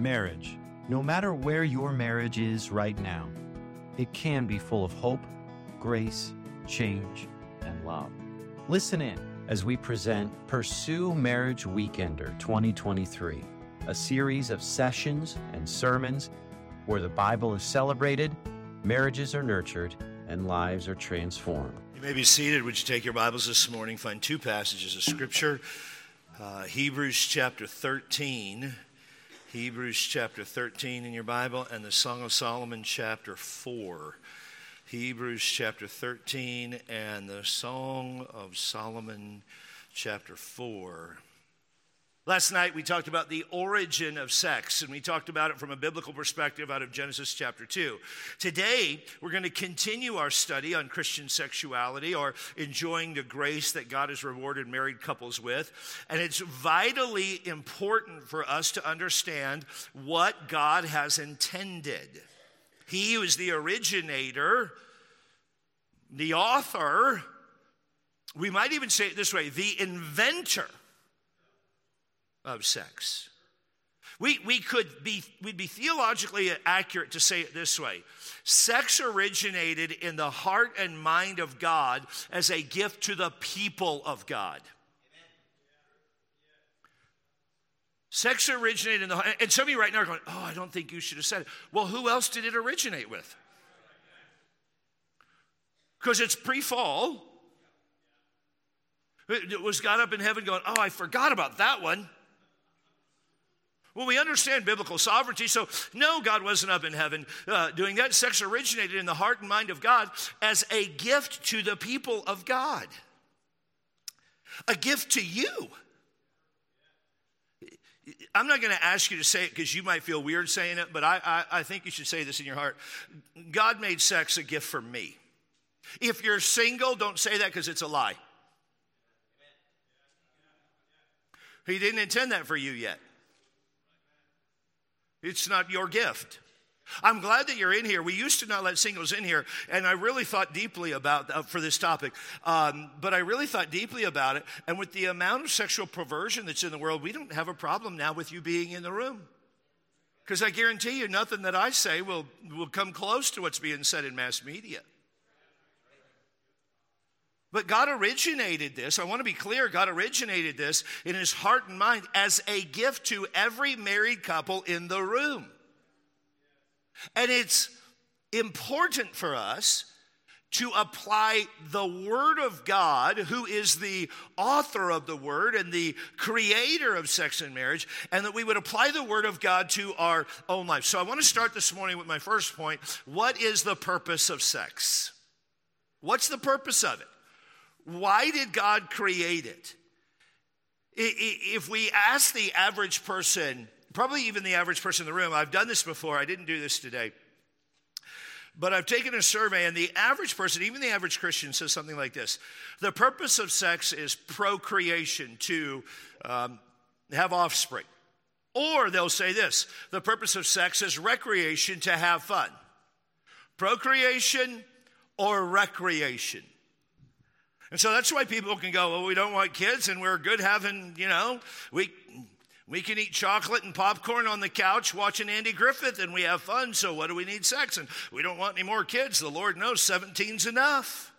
Marriage. No matter where your marriage is right now, it can be full of hope, grace, change, and love. Listen in as we present Pursue Marriage Weekender 2023, a series of sessions and sermons where the Bible is celebrated, marriages are nurtured, and lives are transformed. You may be seated. Would you take your Bibles this morning? Find two passages of Scripture uh, Hebrews chapter 13. Hebrews chapter 13 in your Bible, and the Song of Solomon chapter 4. Hebrews chapter 13 and the Song of Solomon chapter 4. Last night we talked about the origin of sex, and we talked about it from a biblical perspective out of Genesis chapter 2. Today we're going to continue our study on Christian sexuality or enjoying the grace that God has rewarded married couples with. And it's vitally important for us to understand what God has intended. He is the originator, the author, we might even say it this way the inventor of sex. We, we could be, we'd be theologically accurate to say it this way sex originated in the heart and mind of God as a gift to the people of God. Sex originated in the heart, and some of you right now are going, Oh, I don't think you should have said it. Well, who else did it originate with? Because it's pre fall. It was God up in heaven going, Oh, I forgot about that one? Well, we understand biblical sovereignty, so no, God wasn't up in heaven uh, doing that. Sex originated in the heart and mind of God as a gift to the people of God, a gift to you. I'm not going to ask you to say it because you might feel weird saying it, but I, I, I think you should say this in your heart. God made sex a gift for me. If you're single, don't say that because it's a lie. He didn't intend that for you yet. It's not your gift. I'm glad that you're in here. We used to not let singles in here, and I really thought deeply about uh, for this topic. Um, but I really thought deeply about it, and with the amount of sexual perversion that's in the world, we don't have a problem now with you being in the room, because I guarantee you, nothing that I say will will come close to what's being said in mass media. But God originated this. I want to be clear God originated this in his heart and mind as a gift to every married couple in the room. And it's important for us to apply the Word of God, who is the author of the Word and the creator of sex and marriage, and that we would apply the Word of God to our own life. So I want to start this morning with my first point. What is the purpose of sex? What's the purpose of it? Why did God create it? If we ask the average person, probably even the average person in the room, I've done this before, I didn't do this today. But I've taken a survey, and the average person, even the average Christian, says something like this The purpose of sex is procreation, to um, have offspring. Or they'll say this the purpose of sex is recreation, to have fun. Procreation or recreation. And so that's why people can go, well, we don't want kids and we're good having, you know, we, we can eat chocolate and popcorn on the couch watching Andy Griffith and we have fun. So what do we need sex? And we don't want any more kids. The Lord knows 17's enough.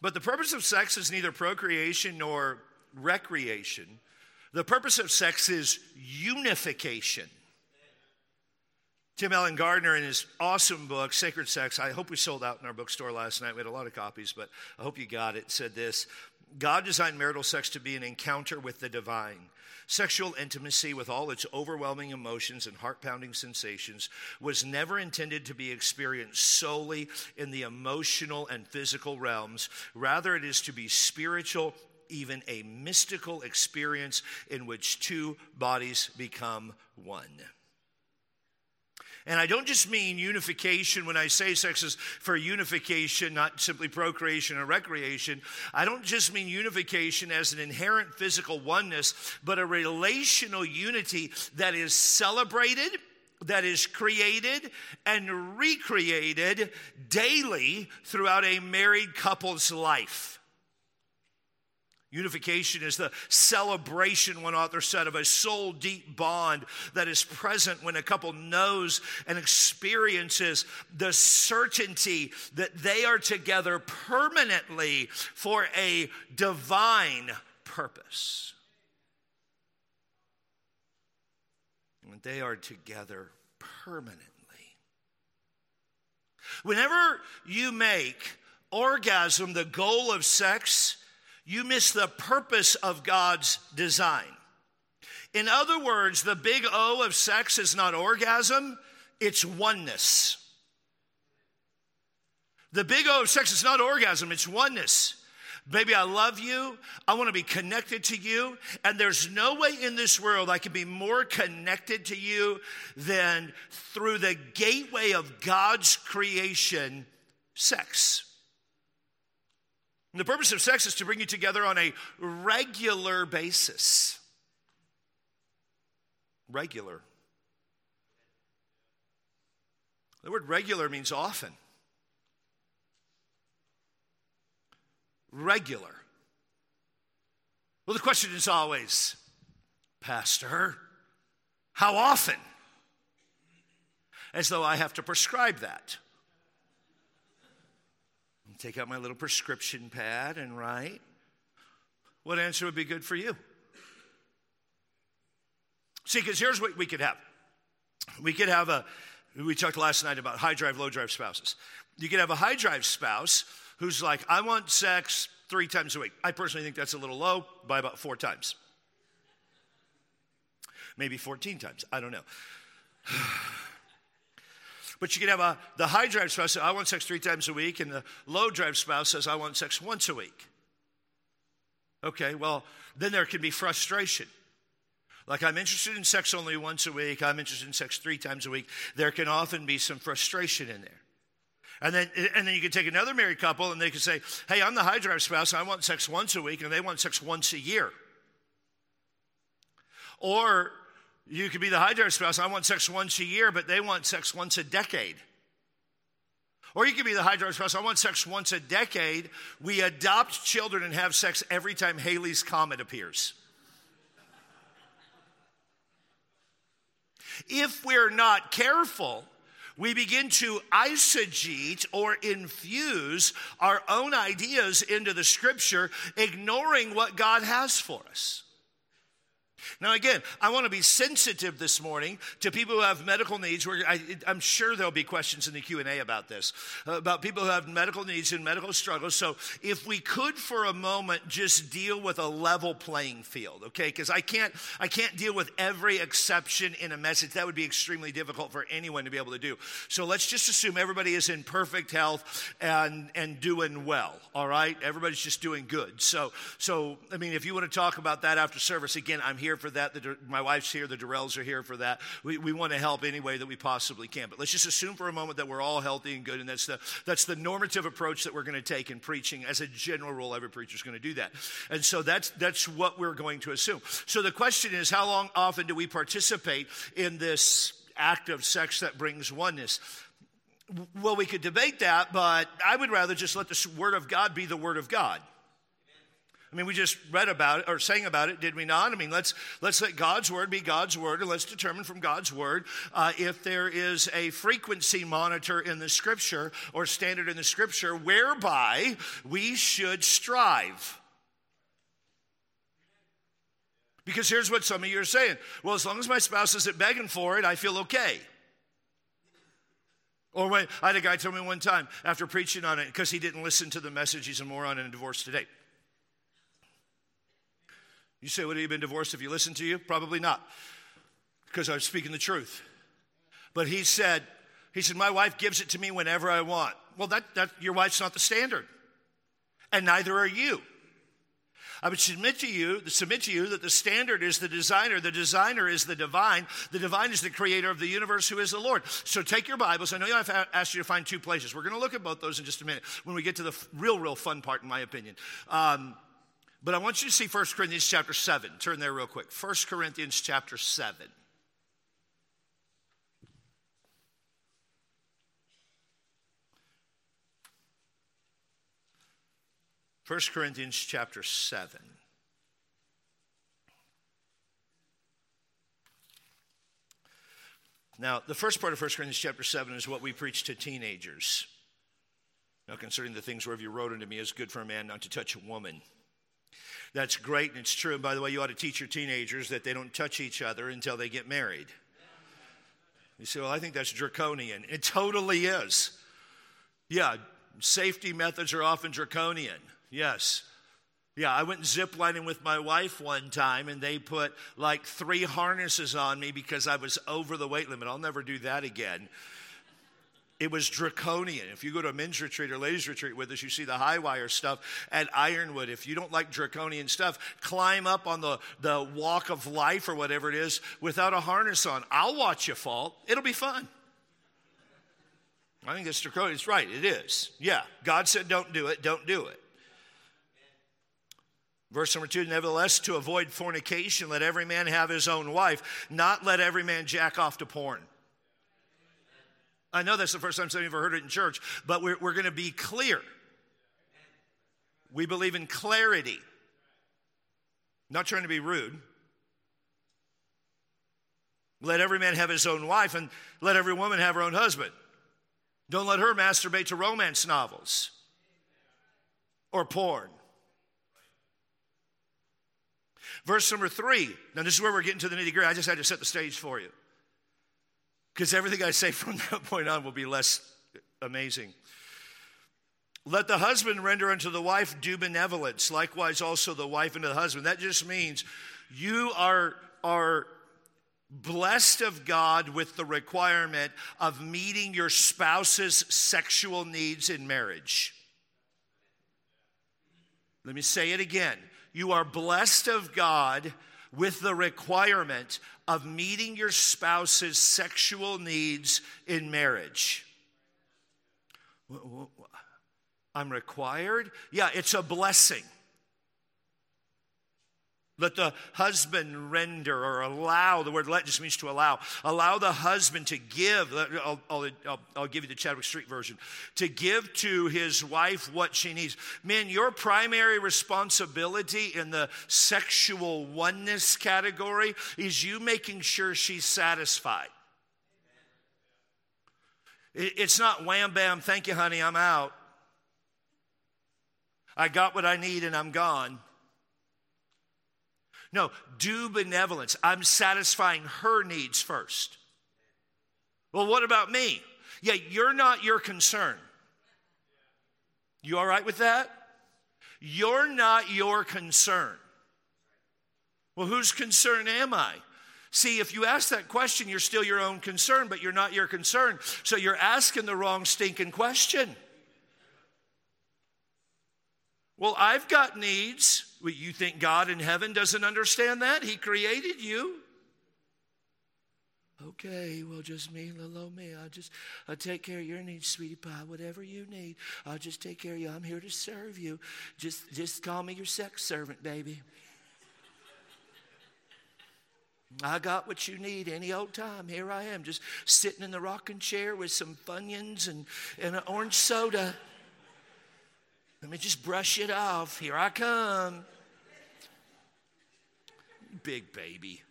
But the purpose of sex is neither procreation nor recreation. The purpose of sex is unification. Tim Alan Gardner, in his awesome book, Sacred Sex, I hope we sold out in our bookstore last night. We had a lot of copies, but I hope you got it. Said this God designed marital sex to be an encounter with the divine. Sexual intimacy, with all its overwhelming emotions and heart pounding sensations, was never intended to be experienced solely in the emotional and physical realms. Rather, it is to be spiritual, even a mystical experience in which two bodies become one. And I don't just mean unification when I say sex is for unification, not simply procreation or recreation. I don't just mean unification as an inherent physical oneness, but a relational unity that is celebrated that is created and recreated daily throughout a married couple's life. Unification is the celebration, one author said, of a soul deep bond that is present when a couple knows and experiences the certainty that they are together permanently for a divine purpose. They are together permanently. Whenever you make orgasm the goal of sex, you miss the purpose of God's design. In other words, the big O of sex is not orgasm, it's oneness. The big O of sex is not orgasm, it's oneness. Baby, I love you. I want to be connected to you. And there's no way in this world I can be more connected to you than through the gateway of God's creation, sex. And the purpose of sex is to bring you together on a regular basis. Regular. The word regular means often. Regular. Well, the question is always, Pastor, how often? As though I have to prescribe that take out my little prescription pad and write. What answer would be good for you? See, because here's what we could have. We could have a, we talked last night about high drive, low drive spouses. You could have a high drive spouse who's like, I want sex three times a week. I personally think that's a little low by about four times. Maybe 14 times. I don't know. But you can have a, the high drive spouse say, I want sex three times a week, and the low drive spouse says, I want sex once a week. Okay, well, then there can be frustration. Like, I'm interested in sex only once a week, I'm interested in sex three times a week. There can often be some frustration in there. And then, and then you can take another married couple and they can say, Hey, I'm the high drive spouse, I want sex once a week, and they want sex once a year. Or you could be the drive spouse. I want sex once a year, but they want sex once a decade. Or you could be the drive spouse. I want sex once a decade. We adopt children and have sex every time Halley's Comet appears. If we're not careful, we begin to eisegete or infuse our own ideas into the scripture, ignoring what God has for us. Now, again, I want to be sensitive this morning to people who have medical needs. Where I, am sure there'll be questions in the Q and A about this, uh, about people who have medical needs and medical struggles. So, if we could, for a moment, just deal with a level playing field, okay? Because I can't, I can't deal with every exception in a message. That would be extremely difficult for anyone to be able to do. So, let's just assume everybody is in perfect health and and doing well. All right, everybody's just doing good. So, so I mean, if you want to talk about that after service, again, I'm here here for that. The, my wife's here. The Durrells are here for that. We, we want to help any way that we possibly can. But let's just assume for a moment that we're all healthy and good, and that's the, that's the normative approach that we're going to take in preaching. As a general rule, every preacher is going to do that. And so that's, that's what we're going to assume. So the question is, how long often do we participate in this act of sex that brings oneness? Well, we could debate that, but I would rather just let the Word of God be the Word of God. I mean, we just read about it or sang about it, did we not? I mean, let's let's let God's word be God's word, and let's determine from God's word uh, if there is a frequency monitor in the Scripture or standard in the Scripture whereby we should strive. Because here's what some of you are saying. Well, as long as my spouse isn't begging for it, I feel okay. Or when I had a guy tell me one time after preaching on it, because he didn't listen to the message, he's a moron and divorce today. You say, Would he have been divorced if you listened to you? Probably not, because I was speaking the truth. But he said, he said, My wife gives it to me whenever I want. Well, that, that your wife's not the standard. And neither are you. I would submit to you, submit to you that the standard is the designer, the designer is the divine, the divine is the creator of the universe who is the Lord. So take your Bibles. I know I've asked you to find two places. We're going to look at both those in just a minute when we get to the real, real fun part, in my opinion. Um, but I want you to see 1 Corinthians chapter 7. Turn there real quick. 1 Corinthians chapter 7. First Corinthians chapter 7. Now, the first part of 1 Corinthians chapter 7 is what we preach to teenagers. Now, concerning the things whereof you wrote unto me, is good for a man not to touch a woman. That's great and it's true. And by the way, you ought to teach your teenagers that they don't touch each other until they get married. You say, well, I think that's draconian. It totally is. Yeah, safety methods are often draconian. Yes. Yeah, I went ziplining with my wife one time and they put like three harnesses on me because I was over the weight limit. I'll never do that again. It was draconian. If you go to a men's retreat or ladies' retreat with us, you see the high wire stuff at Ironwood. If you don't like draconian stuff, climb up on the, the walk of life or whatever it is without a harness on. I'll watch you fall. It'll be fun. I think that's draconian. It's right. It is. Yeah. God said don't do it. Don't do it. Verse number two, nevertheless, to avoid fornication, let every man have his own wife, not let every man jack off to porn. I know that's the first time some of you have heard it in church, but we're, we're going to be clear. We believe in clarity. Not trying to be rude. Let every man have his own wife, and let every woman have her own husband. Don't let her masturbate to romance novels or porn. Verse number three. Now, this is where we're getting to the nitty gritty. I just had to set the stage for you. Because everything I say from that point on will be less amazing. Let the husband render unto the wife due benevolence, likewise also the wife unto the husband. That just means you are, are blessed of God with the requirement of meeting your spouse's sexual needs in marriage. Let me say it again you are blessed of God with the requirement of meeting your spouse's sexual needs in marriage. I'm required? Yeah, it's a blessing. Let the husband render or allow, the word let just means to allow. Allow the husband to give, I'll, I'll, I'll, give you the Chadwick Street version, to give to his wife what she needs. Men, your primary responsibility in the sexual oneness category is you making sure she's satisfied. It's not wham bam, thank you, honey, I'm out. I got what I need and I'm gone. No, due benevolence. I'm satisfying her needs first. Well, what about me? Yeah, you're not your concern. You all right with that? You're not your concern. Well, whose concern am I? See, if you ask that question, you're still your own concern, but you're not your concern. So you're asking the wrong stinking question. Well, I've got needs. You think God in heaven doesn't understand that? He created you. Okay, well, just me, little old me. I'll just I'll take care of your needs, sweetie pie. Whatever you need, I'll just take care of you. I'm here to serve you. Just just call me your sex servant, baby. I got what you need any old time. Here I am, just sitting in the rocking chair with some Funyuns and, and an orange soda. Let me just brush it off. Here I come. Big baby.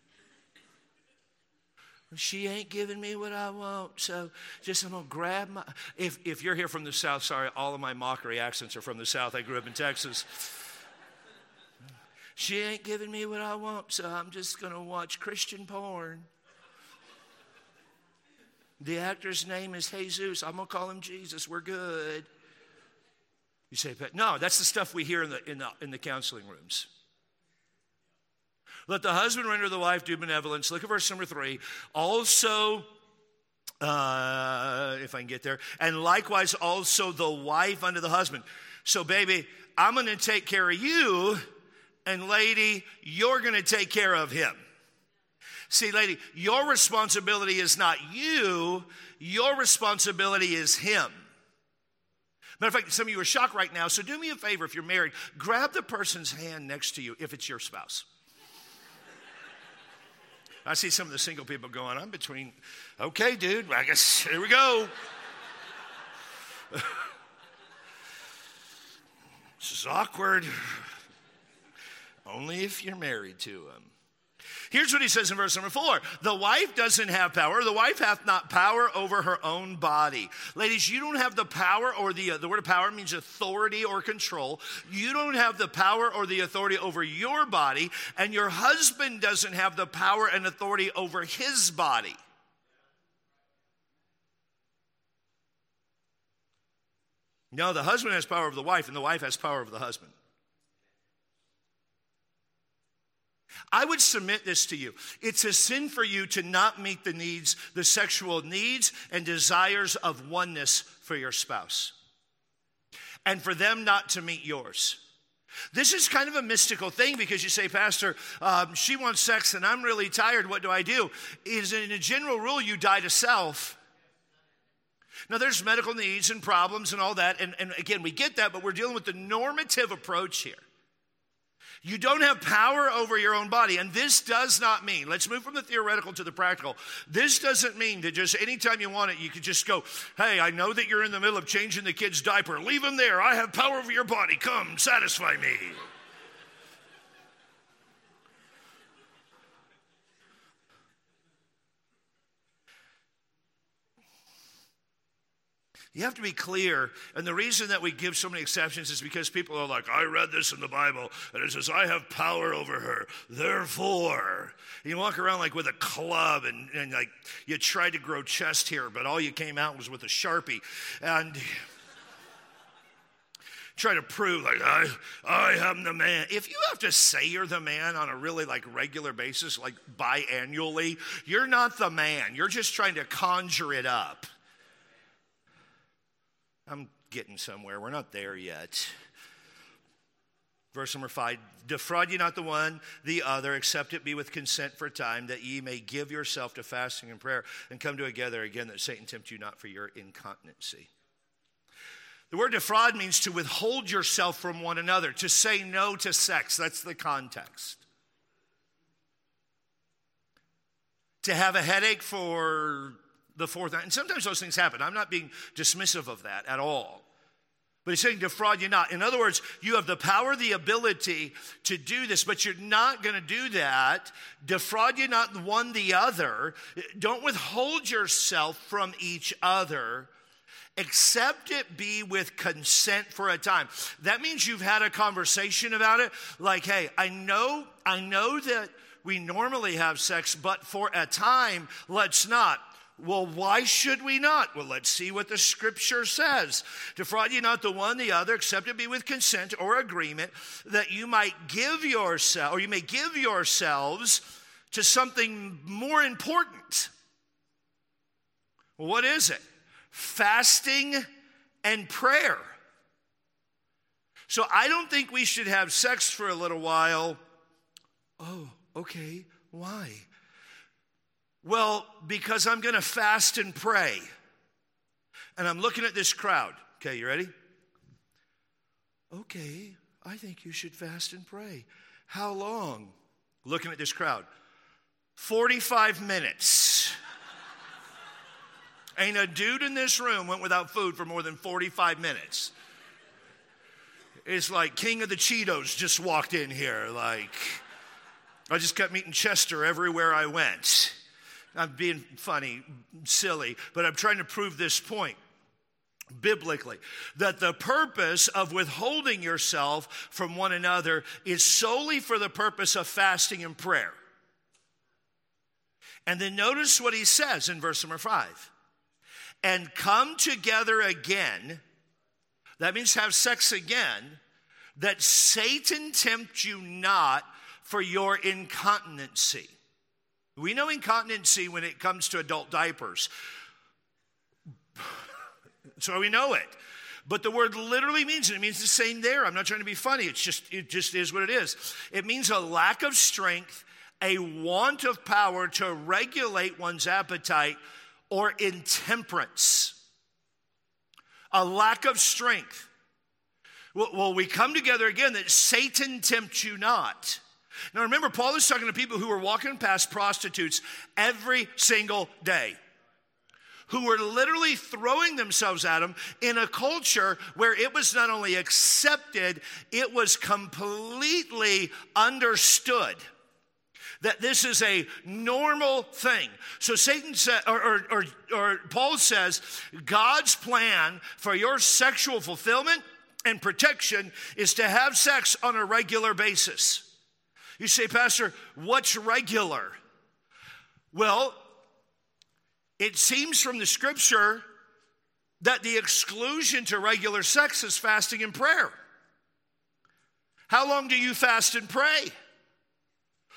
She ain't giving me what I want, so just I'm gonna grab my. If if you're here from the South, sorry, all of my mockery accents are from the South. I grew up in Texas. She ain't giving me what I want, so I'm just gonna watch Christian porn. The actor's name is Jesus. I'm gonna call him Jesus. We're good. You say, but no, that's the stuff we hear in the, in the, in the counseling rooms. Let the husband render the wife due benevolence. Look at verse number three. Also, uh, if I can get there, and likewise also the wife unto the husband. So, baby, I'm going to take care of you, and lady, you're going to take care of him. See, lady, your responsibility is not you, your responsibility is him. Matter of fact, some of you are shocked right now, so do me a favor if you're married, grab the person's hand next to you if it's your spouse. I see some of the single people going, I'm between, okay, dude, I guess, here we go. this is awkward. Only if you're married to him. Here's what he says in verse number four The wife doesn't have power. The wife hath not power over her own body. Ladies, you don't have the power, or the, uh, the word of power means authority or control. You don't have the power or the authority over your body, and your husband doesn't have the power and authority over his body. No, the husband has power over the wife, and the wife has power over the husband. I would submit this to you. It's a sin for you to not meet the needs, the sexual needs and desires of oneness for your spouse, and for them not to meet yours. This is kind of a mystical thing because you say, Pastor, um, she wants sex and I'm really tired. What do I do? Is in a general rule, you die to self. Now, there's medical needs and problems and all that. And, and again, we get that, but we're dealing with the normative approach here. You don't have power over your own body. And this does not mean, let's move from the theoretical to the practical. This doesn't mean that just anytime you want it, you could just go, hey, I know that you're in the middle of changing the kid's diaper. Leave him there. I have power over your body. Come, satisfy me. You have to be clear. And the reason that we give so many exceptions is because people are like, I read this in the Bible, and it says, I have power over her. Therefore, you walk around like with a club, and, and like you tried to grow chest hair, but all you came out was with a Sharpie. And try to prove like I I am the man. If you have to say you're the man on a really like regular basis, like biannually, you're not the man. You're just trying to conjure it up. I'm getting somewhere. We're not there yet. Verse number five Defraud ye not the one, the other, except it be with consent for time, that ye may give yourself to fasting and prayer and come together again, that Satan tempt you not for your incontinency. The word defraud means to withhold yourself from one another, to say no to sex. That's the context. To have a headache for the fourth. And sometimes those things happen. I'm not being dismissive of that at all. But he's saying defraud you not. In other words, you have the power, the ability to do this, but you're not going to do that. Defraud you not one the other. Don't withhold yourself from each other, except it be with consent for a time. That means you've had a conversation about it. Like, hey, I know, I know that we normally have sex, but for a time, let's not. Well, why should we not? Well, let's see what the scripture says. Defraud ye not the one the other, except it be with consent or agreement, that you might give yourself, or you may give yourselves to something more important. Well, what is it? Fasting and prayer. So I don't think we should have sex for a little while. Oh, okay. Why? Well, because I'm going to fast and pray. And I'm looking at this crowd. Okay, you ready? Okay, I think you should fast and pray. How long? Looking at this crowd. 45 minutes. Ain't a dude in this room went without food for more than 45 minutes. It's like King of the Cheetos just walked in here. Like, I just kept meeting Chester everywhere I went. I'm being funny, silly, but I'm trying to prove this point biblically that the purpose of withholding yourself from one another is solely for the purpose of fasting and prayer. And then notice what he says in verse number five and come together again. That means have sex again, that Satan tempt you not for your incontinency. We know incontinency when it comes to adult diapers. so we know it. But the word literally means it means the same there. I'm not trying to be funny. It's just it just is what it is. It means a lack of strength, a want of power to regulate one's appetite or intemperance. A lack of strength. Well, we come together again that Satan tempts you not. Now remember, Paul is talking to people who were walking past prostitutes every single day who were literally throwing themselves at him in a culture where it was not only accepted, it was completely understood that this is a normal thing. So Satan said, or, or, or, or Paul says, God's plan for your sexual fulfillment and protection is to have sex on a regular basis. You say, Pastor, what's regular? Well, it seems from the scripture that the exclusion to regular sex is fasting and prayer. How long do you fast and pray?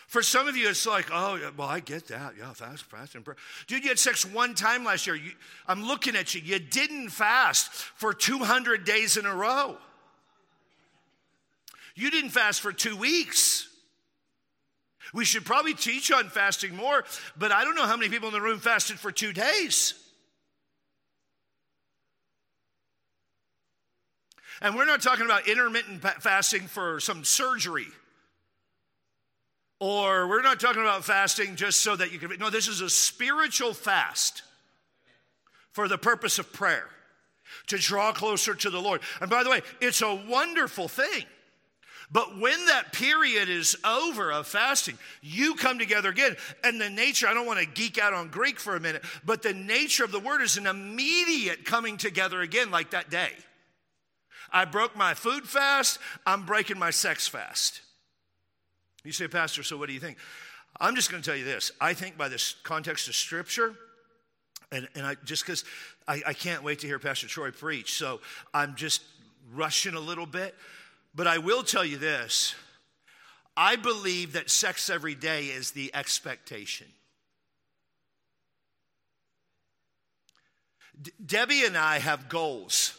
For some of you, it's like, oh, well, I get that. Yeah, fast, fast, and pray. Dude, you had sex one time last year. You, I'm looking at you. You didn't fast for 200 days in a row. You didn't fast for two weeks. We should probably teach on fasting more, but I don't know how many people in the room fasted for two days. And we're not talking about intermittent fasting for some surgery. Or we're not talking about fasting just so that you can. No, this is a spiritual fast for the purpose of prayer, to draw closer to the Lord. And by the way, it's a wonderful thing. But when that period is over of fasting, you come together again. And the nature, I don't want to geek out on Greek for a minute, but the nature of the word is an immediate coming together again, like that day. I broke my food fast, I'm breaking my sex fast. You say, Pastor, so what do you think? I'm just going to tell you this. I think by this context of Scripture, and, and I just because I, I can't wait to hear Pastor Troy preach, so I'm just rushing a little bit. But I will tell you this I believe that sex every day is the expectation. Debbie and I have goals.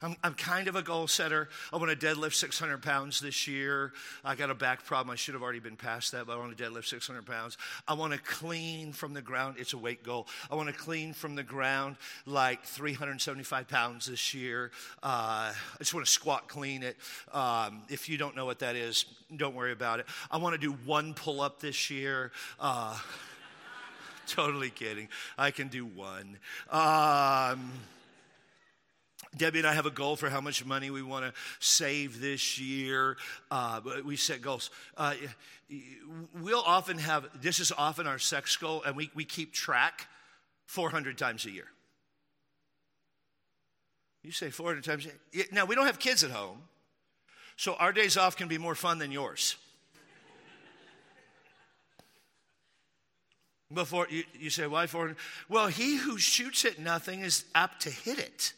I'm, I'm kind of a goal setter. I want to deadlift 600 pounds this year. I got a back problem. I should have already been past that, but I want to deadlift 600 pounds. I want to clean from the ground. It's a weight goal. I want to clean from the ground like 375 pounds this year. Uh, I just want to squat clean it. Um, if you don't know what that is, don't worry about it. I want to do one pull up this year. Uh, totally kidding. I can do one. Um, Debbie and I have a goal for how much money we want to save this year. Uh, we set goals. Uh, we'll often have, this is often our sex goal, and we, we keep track 400 times a year. You say 400 times a year. Now, we don't have kids at home, so our days off can be more fun than yours. Before you, you say, why 400? Well, he who shoots at nothing is apt to hit it.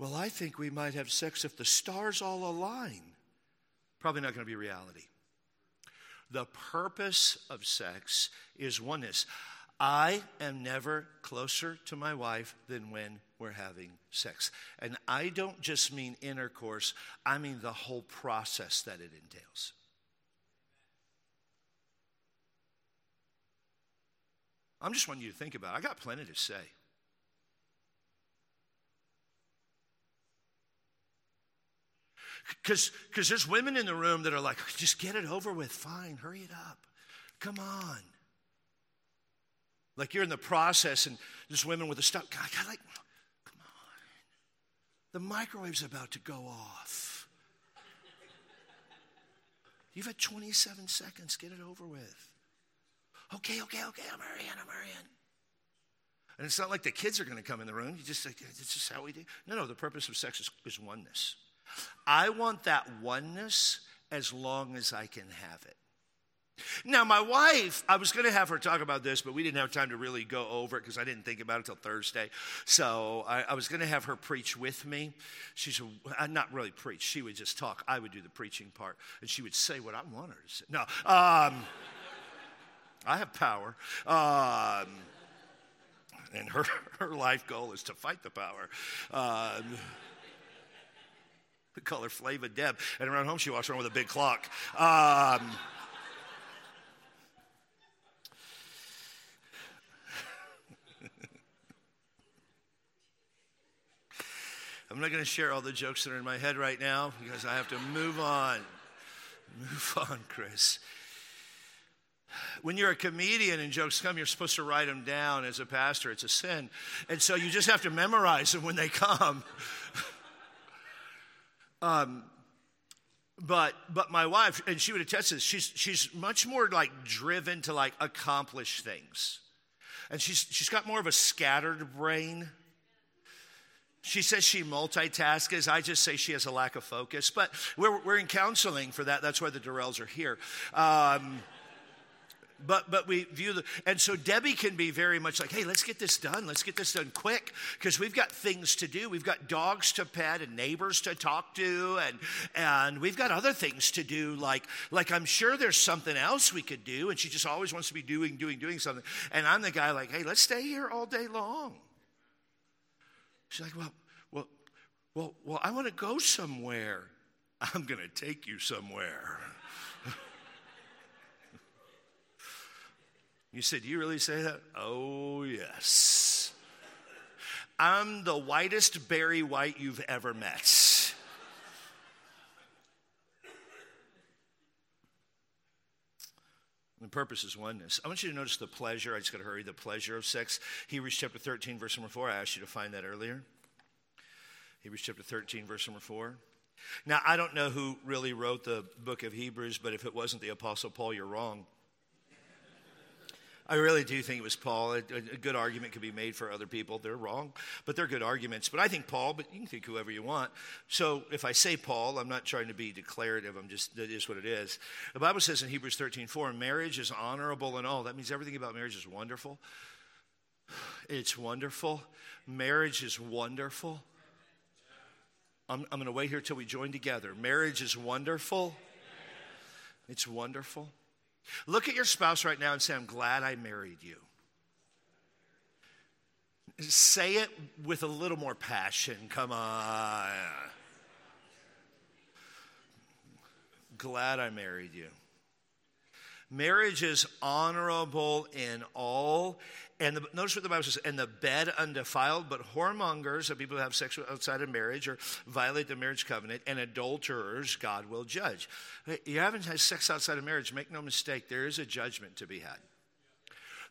Well, I think we might have sex if the stars all align. Probably not going to be reality. The purpose of sex is oneness. I am never closer to my wife than when we're having sex. And I don't just mean intercourse, I mean the whole process that it entails. I'm just wanting you to think about it. I got plenty to say. Because there's women in the room that are like, just get it over with. Fine, hurry it up. Come on. Like you're in the process, and there's women with a stuff. God, God, like, come on. The microwave's about to go off. You've had 27 seconds. Get it over with. Okay, okay, okay. I'm hurrying. I'm hurrying. And it's not like the kids are going to come in the room. You just like, it's just how we do. No, no. The purpose of sex is, is oneness. I want that oneness as long as I can have it. Now, my wife, I was going to have her talk about this, but we didn't have time to really go over it because I didn't think about it until Thursday. So I, I was going to have her preach with me. She's a, uh, not really preach, she would just talk. I would do the preaching part, and she would say what I want her to say. No, um, I have power. Um, and her, her life goal is to fight the power. Um, we call her Flava Deb. And around home, she walks around with a big clock. Um, I'm not going to share all the jokes that are in my head right now because I have to move on. Move on, Chris. When you're a comedian and jokes come, you're supposed to write them down as a pastor. It's a sin. And so you just have to memorize them when they come. Um, but but my wife and she would attest to this she's she's much more like driven to like accomplish things and she's she's got more of a scattered brain she says she multitasks. I just say she has a lack of focus. But we're, we're in counseling for that. That's why the Durrells are here. Um, but but we view the and so Debbie can be very much like, hey, let's get this done. Let's get this done quick because we've got things to do. We've got dogs to pet and neighbors to talk to, and and we've got other things to do. Like like I'm sure there's something else we could do, and she just always wants to be doing doing doing something. And I'm the guy like, hey, let's stay here all day long. She's like, well, well, well, well, I want to go somewhere. I'm going to take you somewhere. You said, You really say that? Oh, yes. I'm the whitest Barry White you've ever met. The purpose is oneness. I want you to notice the pleasure. I just got to hurry. The pleasure of sex. Hebrews chapter 13, verse number 4. I asked you to find that earlier. Hebrews chapter 13, verse number 4. Now, I don't know who really wrote the book of Hebrews, but if it wasn't the Apostle Paul, you're wrong. I really do think it was Paul. A, a, good argument could be made for other people. They're wrong, but they're good arguments. But I think Paul, but you can think whoever you want. So if I say Paul, I'm not trying to be declarative. I'm just, that is what it is. The Bible says in Hebrews 13, 4, marriage is honorable and all. That means everything about marriage is wonderful. It's wonderful. Marriage is wonderful. I'm, I'm going to wait here till we join together. Marriage is wonderful. It's wonderful. Look at your spouse right now and say, I'm glad I married you. Say it with a little more passion. Come on. Glad I married you. Marriage is honorable in all. And the, notice what the Bible says, and the bed undefiled, but whoremongers, or people who have sex outside of marriage or violate the marriage covenant, and adulterers, God will judge. You haven't had sex outside of marriage, make no mistake, there is a judgment to be had.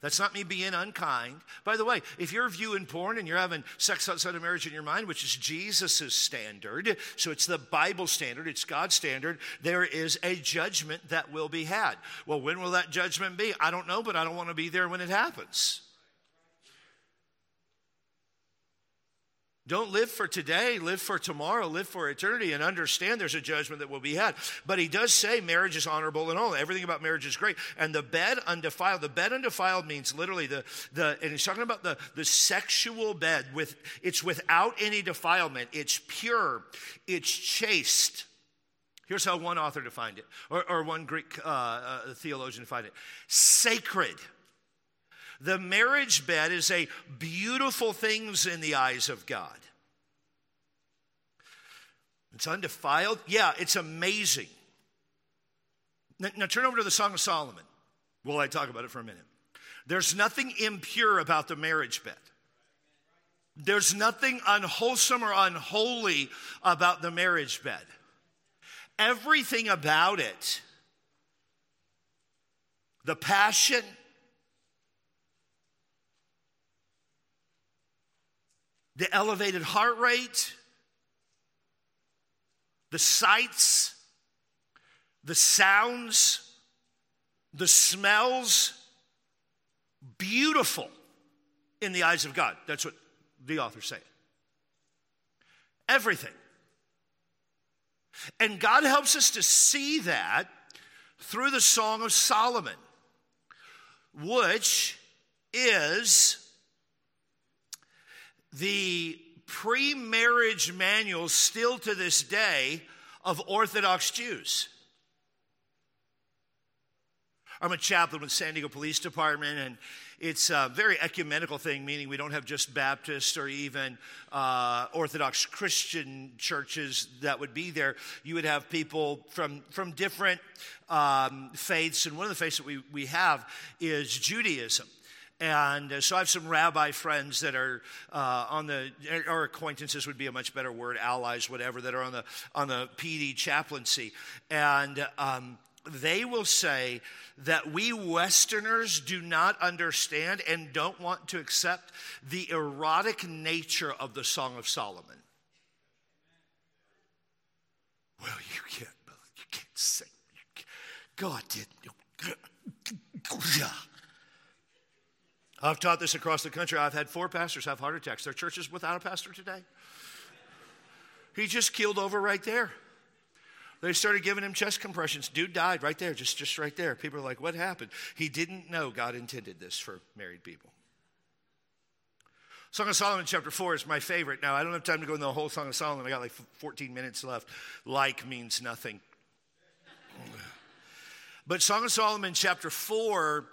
That's not me being unkind. By the way, if you're viewing porn and you're having sex outside of marriage in your mind, which is Jesus' standard, so it's the Bible standard, it's God's standard, there is a judgment that will be had. Well, when will that judgment be? I don't know, but I don't want to be there when it happens. Don't live for today, live for tomorrow, live for eternity, and understand there's a judgment that will be had. But he does say marriage is honorable and all. Everything about marriage is great. And the bed undefiled, the bed undefiled means literally the, the and he's talking about the, the sexual bed with it's without any defilement, it's pure, it's chaste. Here's how one author defined it, or, or one Greek uh, uh, theologian defined it sacred. The marriage bed is a beautiful things in the eyes of God. It's undefiled. Yeah, it's amazing. Now, now turn over to the Song of Solomon. Will I talk about it for a minute? There's nothing impure about the marriage bed. There's nothing unwholesome or unholy about the marriage bed. Everything about it, the passion, the elevated heart rate, the sights, the sounds, the smells, beautiful in the eyes of God. That's what the author say. Everything. And God helps us to see that through the Song of Solomon, which is the pre marriage manual still to this day of Orthodox Jews. I'm a chaplain with San Diego Police Department, and it's a very ecumenical thing, meaning we don't have just Baptist or even uh, Orthodox Christian churches that would be there. You would have people from, from different um, faiths, and one of the faiths that we, we have is Judaism. And uh, so I have some rabbi friends that are uh, on the, or acquaintances would be a much better word, allies, whatever, that are on the, on the PD chaplaincy. And um, they will say that we Westerners do not understand and don't want to accept the erotic nature of the Song of Solomon. Well, you can't, you sake. God did. I've taught this across the country. I've had four pastors have heart attacks. There are churches without a pastor today. He just keeled over right there. They started giving him chest compressions. Dude died right there, just, just right there. People are like, what happened? He didn't know God intended this for married people. Song of Solomon, chapter 4, is my favorite. Now, I don't have time to go into the whole Song of Solomon. I got like 14 minutes left. Like means nothing. But Song of Solomon, chapter 4,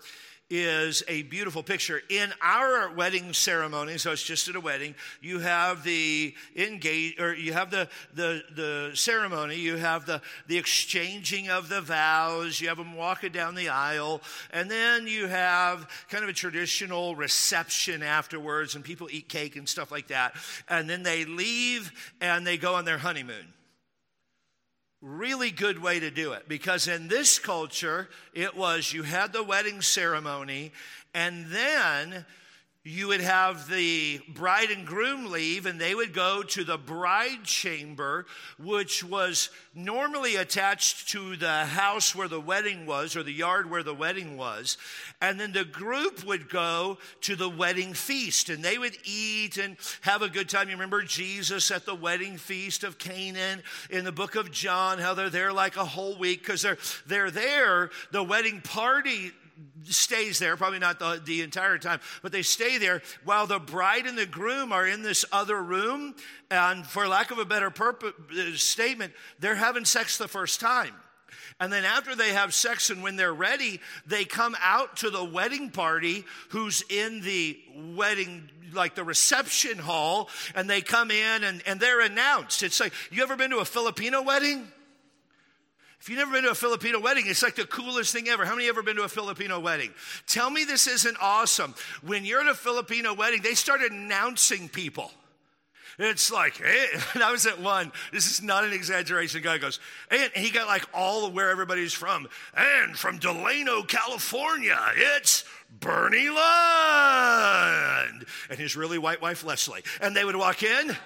is a beautiful picture. In our wedding ceremony, so it's just at a wedding, you have the engage or you have the the the ceremony, you have the the exchanging of the vows, you have them walking down the aisle, and then you have kind of a traditional reception afterwards, and people eat cake and stuff like that. And then they leave and they go on their honeymoon really good way to do it because in this culture, it was you had the wedding ceremony and then you would have the bride and groom leave, and they would go to the bride chamber, which was normally attached to the house where the wedding was or the yard where the wedding was. And then the group would go to the wedding feast, and they would eat and have a good time. You remember Jesus at the wedding feast of Canaan in the book of John, how they're there like a whole week because they're, they're there. The wedding party stays there, probably not the, the entire time, but they stay there while the bride and the groom are in this other room. And for lack of a better purpose, uh, statement, they're having sex the first time. And then after they have sex and when they're ready, they come out to the wedding party who's in the wedding, like the reception hall, and they come in and, and they're announced. It's like, you ever been to a Filipino wedding? If you've never been to a Filipino wedding, it's like the coolest thing ever. How many ever been to a Filipino wedding? Tell me this isn't awesome. When you're at a Filipino wedding, they started announcing people. It's like, hey, eh, and I was at one. This is not an exaggeration. The guy goes, and he got like all of where everybody's from. And from Delano, California, it's Bernie Lund and his really white wife, Leslie. And they would walk in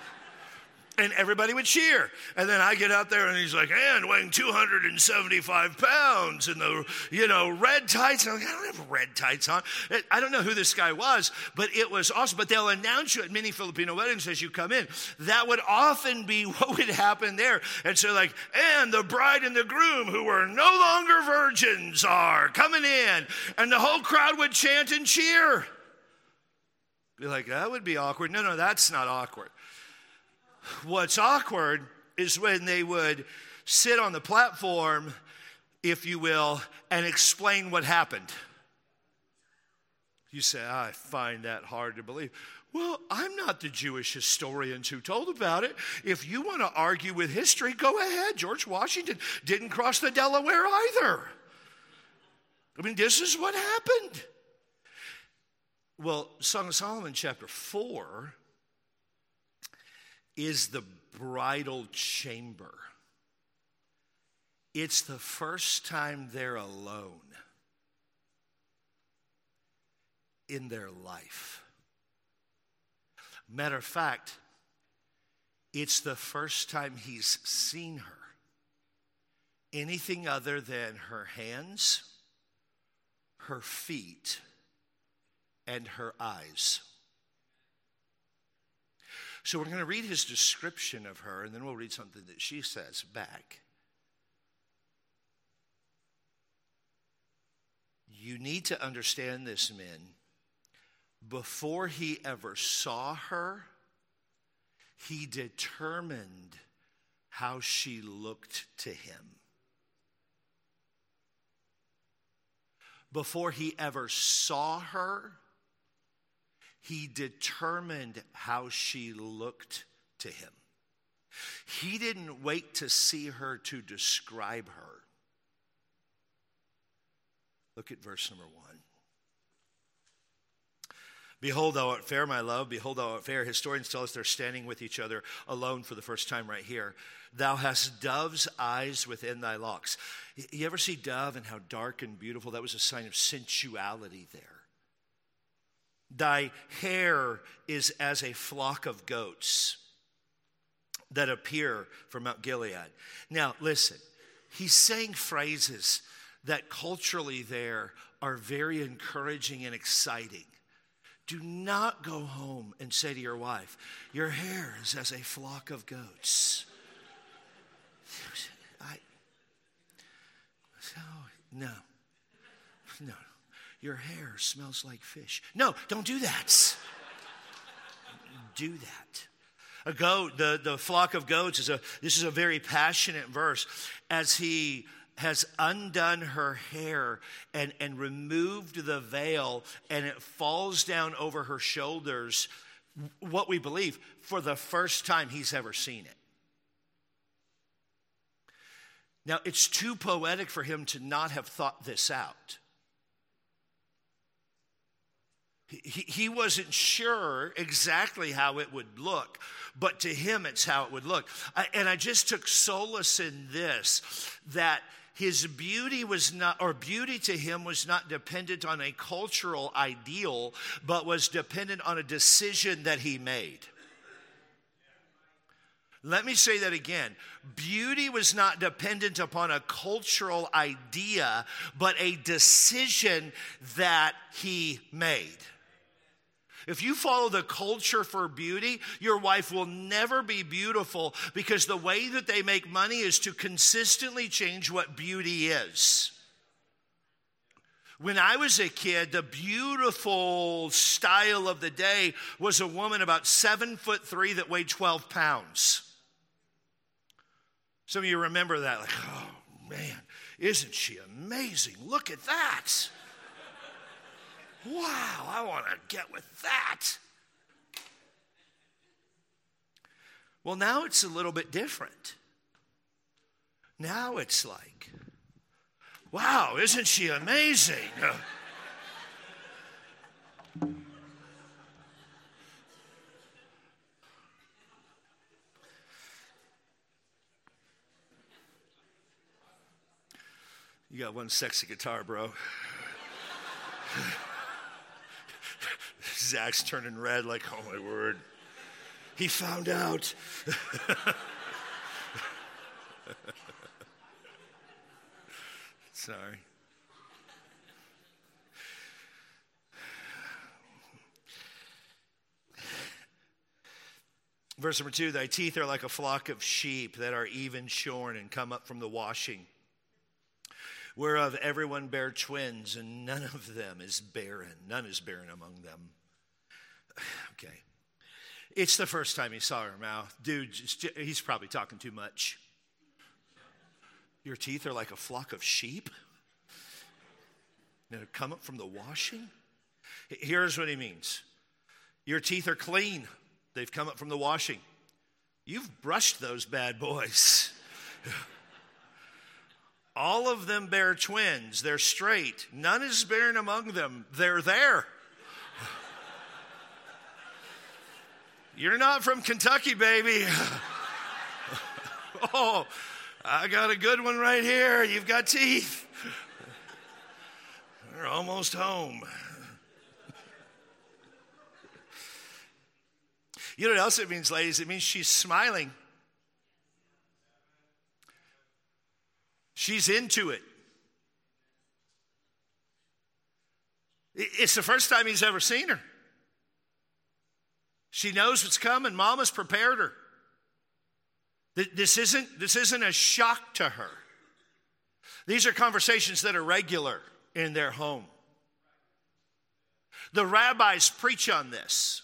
and everybody would cheer. And then I get out there and he's like, and weighing 275 pounds in the, you know, red tights. And I'm like, I don't have red tights on. I don't know who this guy was, but it was awesome. But they'll announce you at many Filipino weddings as you come in. That would often be what would happen there. And so like, and the bride and the groom who were no longer virgins are coming in. And the whole crowd would chant and cheer. Be like, that would be awkward. No, no, that's not awkward. What's awkward is when they would sit on the platform, if you will, and explain what happened. You say, I find that hard to believe. Well, I'm not the Jewish historians who told about it. If you want to argue with history, go ahead. George Washington didn't cross the Delaware either. I mean, this is what happened. Well, Song of Solomon, chapter 4, is the bridal chamber. It's the first time they're alone in their life. Matter of fact, it's the first time he's seen her. Anything other than her hands, her feet, and her eyes. So we're going to read his description of her, and then we'll read something that she says back. You need to understand this, men. Before he ever saw her, he determined how she looked to him. Before he ever saw her, he determined how she looked to him. He didn't wait to see her to describe her. Look at verse number one. Behold, thou art fair, my love. Behold, thou art fair. Historians tell us they're standing with each other alone for the first time right here. Thou hast dove's eyes within thy locks. You ever see dove and how dark and beautiful? That was a sign of sensuality there. Thy hair is as a flock of goats that appear from Mount Gilead. Now, listen, he's saying phrases that culturally there are very encouraging and exciting. Do not go home and say to your wife, Your hair is as a flock of goats. I, oh, no, no. Your hair smells like fish. No, don't do that. do that. A goat, the, the flock of goats is a this is a very passionate verse as he has undone her hair and, and removed the veil and it falls down over her shoulders, what we believe, for the first time he's ever seen it. Now, it's too poetic for him to not have thought this out. He, he wasn't sure exactly how it would look, but to him, it's how it would look. I, and I just took solace in this that his beauty was not, or beauty to him was not dependent on a cultural ideal, but was dependent on a decision that he made. Let me say that again. Beauty was not dependent upon a cultural idea, but a decision that he made. If you follow the culture for beauty, your wife will never be beautiful because the way that they make money is to consistently change what beauty is. When I was a kid, the beautiful style of the day was a woman about seven foot three that weighed 12 pounds. Some of you remember that, like, oh man, isn't she amazing? Look at that. Wow, I want to get with that. Well, now it's a little bit different. Now it's like, wow, isn't she amazing? You got one sexy guitar, bro. Zach's turning red, like, oh my word. He found out. Sorry. Verse number two Thy teeth are like a flock of sheep that are even shorn and come up from the washing, whereof everyone bear twins, and none of them is barren. None is barren among them. Okay. It's the first time he saw her mouth. Dude, he's probably talking too much. Your teeth are like a flock of sheep that come up from the washing. Here's what he means Your teeth are clean, they've come up from the washing. You've brushed those bad boys. All of them bear twins. They're straight. None is barren among them. They're there. You're not from Kentucky, baby. oh, I got a good one right here. You've got teeth. We're almost home. You know what else it means, ladies? It means she's smiling. She's into it. It's the first time he's ever seen her. She knows what's coming. Mama's prepared her. This isn't, this isn't a shock to her. These are conversations that are regular in their home. The rabbis preach on this.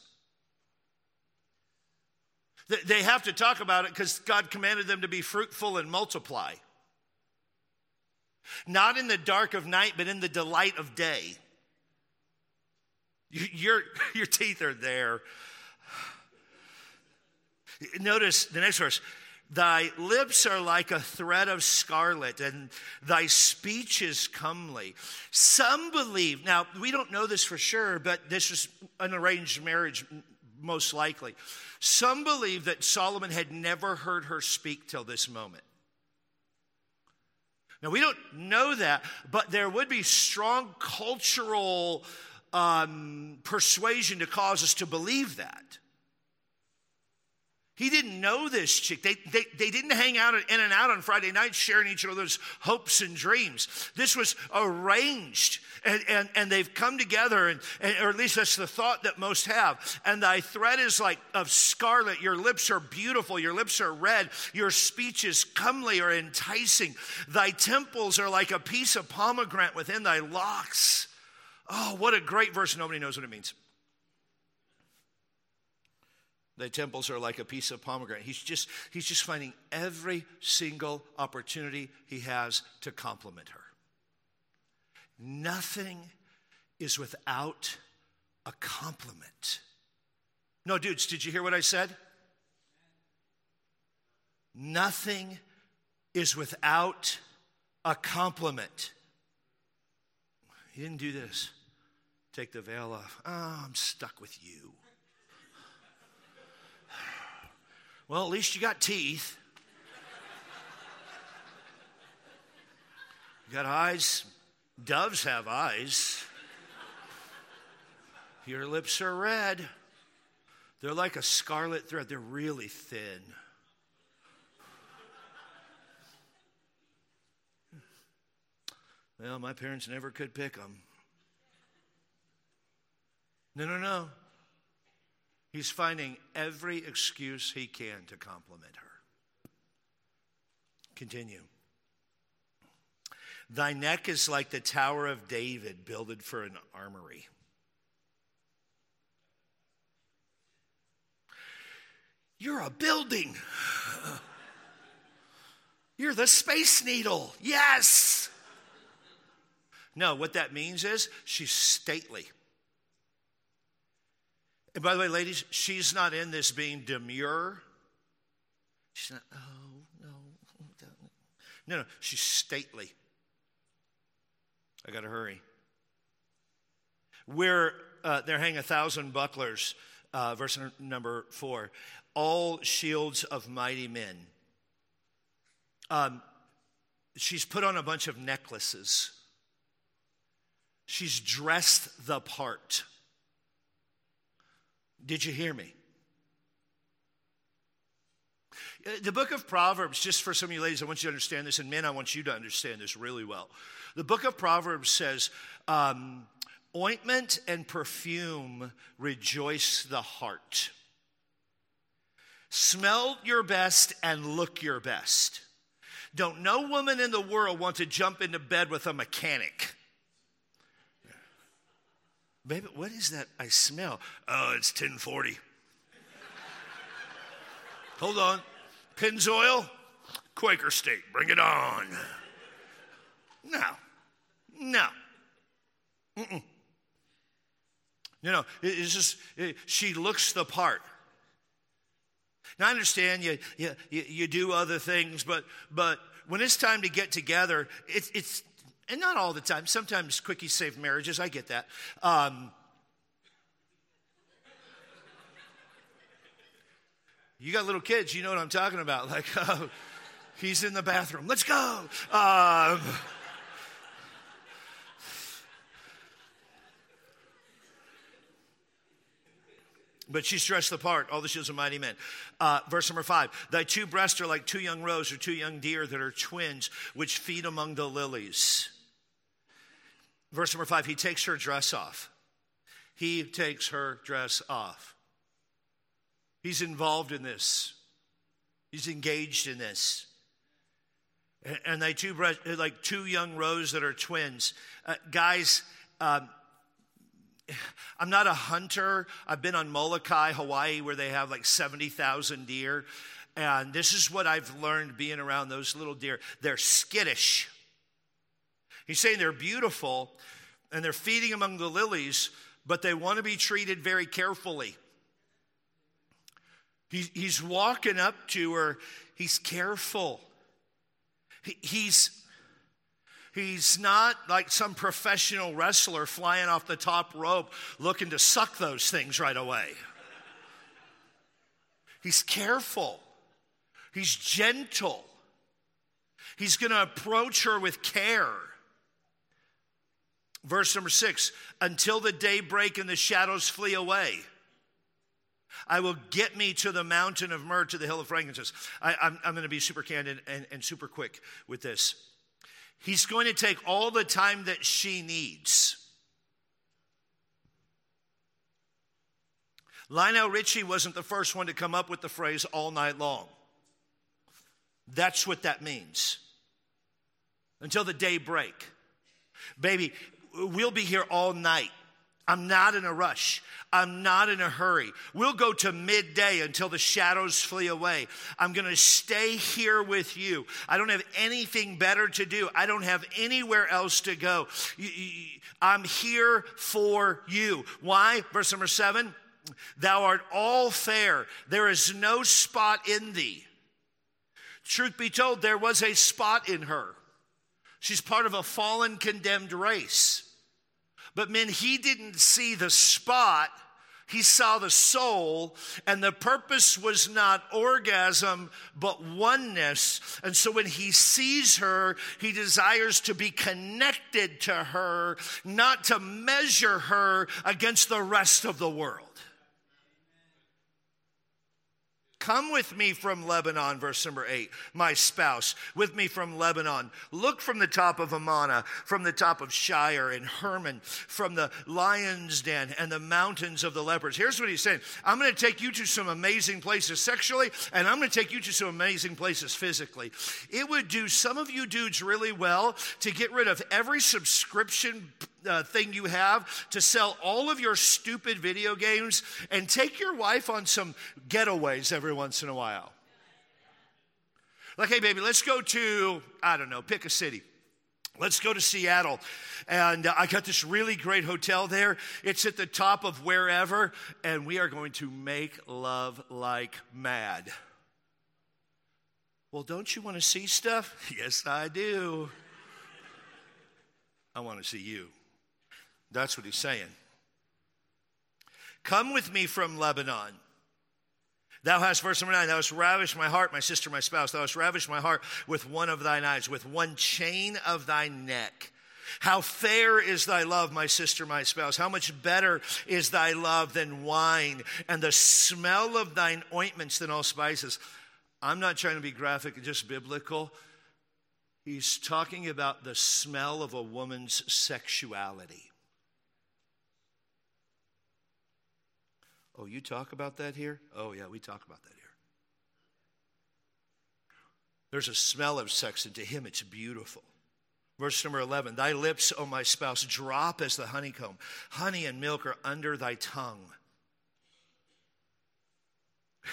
They have to talk about it because God commanded them to be fruitful and multiply. Not in the dark of night, but in the delight of day. Your, your teeth are there Notice the next verse. Thy lips are like a thread of scarlet, and thy speech is comely. Some believe, now we don't know this for sure, but this was an arranged marriage, most likely. Some believe that Solomon had never heard her speak till this moment. Now, we don't know that, but there would be strong cultural um, persuasion to cause us to believe that. He didn't know this chick. They, they, they didn't hang out in and out on Friday nights sharing each other's hopes and dreams. This was arranged. And, and, and they've come together, and, and, or at least that's the thought that most have. And thy thread is like of scarlet. Your lips are beautiful. Your lips are red. Your speech is comely or enticing. Thy temples are like a piece of pomegranate within thy locks. Oh, what a great verse. Nobody knows what it means. The temples are like a piece of pomegranate. He's just, he's just finding every single opportunity he has to compliment her. Nothing is without a compliment. No, dudes, did you hear what I said? Nothing is without a compliment. He didn't do this. Take the veil off. Oh, I'm stuck with you. Well, at least you got teeth. You got eyes. Doves have eyes. Your lips are red. They're like a scarlet thread, they're really thin. Well, my parents never could pick them. No, no, no. He's finding every excuse he can to compliment her. Continue. Thy neck is like the Tower of David, builded for an armory. You're a building. You're the Space Needle. Yes. No, what that means is she's stately. And by the way, ladies, she's not in this being demure. She's not, oh, no. No, no, she's stately. I got to hurry. Where uh, there hang a thousand bucklers, uh, verse number four, all shields of mighty men. Um, she's put on a bunch of necklaces. She's dressed the part. Did you hear me? Uh, the book of Proverbs, just for some of you ladies, I want you to understand this, and men, I want you to understand this really well. The book of Proverbs says, um, ointment and perfume rejoice the heart. Smell your best and look your best. Don't no woman in the world want to jump into bed with a mechanic. Baby, what is that I smell? Oh, it's 1040. Hold on. Pennzoil, Quaker State, bring it on. No, no. Mm-mm. You know, it's just, it, she looks the part. Now, I understand you, you, you do other things, but, but when it's time to get together, it, it's, and not all the time. Sometimes quickies save marriages. I get that. Um, you got little kids, you know what I'm talking about. Like, uh, he's in the bathroom. Let's go. Um, But she's dressed the part, all the shields of mighty men. Uh, verse number five Thy two breasts are like two young roes or two young deer that are twins, which feed among the lilies. Verse number five, he takes her dress off. He takes her dress off. He's involved in this, he's engaged in this. And they two, like two young roes that are twins. Uh, guys, um, I'm not a hunter. I've been on Molokai, Hawaii, where they have like 70,000 deer. And this is what I've learned being around those little deer. They're skittish. He's saying they're beautiful and they're feeding among the lilies, but they want to be treated very carefully. He, he's walking up to her, he's careful. He, he's, he's not like some professional wrestler flying off the top rope looking to suck those things right away. He's careful, he's gentle, he's going to approach her with care. Verse number six until the day break and the shadows flee away. I will get me to the mountain of myrrh, to the hill of frankincense. I, am going to be super candid and, and super quick with this. He's going to take all the time that she needs. Lionel Richie wasn't the first one to come up with the phrase all night long. That's what that means. Until the day break. Baby, we'll be here all night. I'm not in a rush. I'm not in a hurry. We'll go to midday until the shadows flee away. I'm going to stay here with you. I don't have anything better to do. I don't have anywhere else to go. I'm here for you. Why? Verse number seven Thou art all fair, there is no spot in thee. Truth be told, there was a spot in her. She's part of a fallen, condemned race. But men, he didn't see the spot, he saw the soul, and the purpose was not orgasm, but oneness. And so when he sees her, he desires to be connected to her, not to measure her against the rest of the world. Come with me from Lebanon, verse number eight, my spouse, with me from Lebanon. Look from the top of Amana, from the top of Shenir and Hermon, from the lion's den and the mountains of the leopards. Here's what he's saying I'm going to take you to some amazing places sexually, and I'm going to take you to some amazing places physically. It would do some of you dudes really well to get rid of every subscription uh, thing you have to sell all of your stupid video games and take your wife on some getaways every once in a while. Like, hey, baby, let's go to, I don't know, pick a city. Let's go to Seattle. And uh, I got this really great hotel there. It's at the top of wherever, and we are going to make love like mad. Well, don't you want to see stuff? Yes, I do. I want to see you. That's what he's saying. Come with me from Lebanon. Thou hast, verse number nine, thou hast ravished my heart, my sister, my spouse. Thou hast ravished my heart with one of thine eyes, with one chain of thy neck. How fair is thy love, my sister, my spouse. How much better is thy love than wine, and the smell of thine ointments than all spices. I'm not trying to be graphic, just biblical. He's talking about the smell of a woman's sexuality. Oh, you talk about that here? Oh, yeah, we talk about that here. There's a smell of sex, and to him it's beautiful. Verse number 11 Thy lips, O my spouse, drop as the honeycomb. Honey and milk are under thy tongue.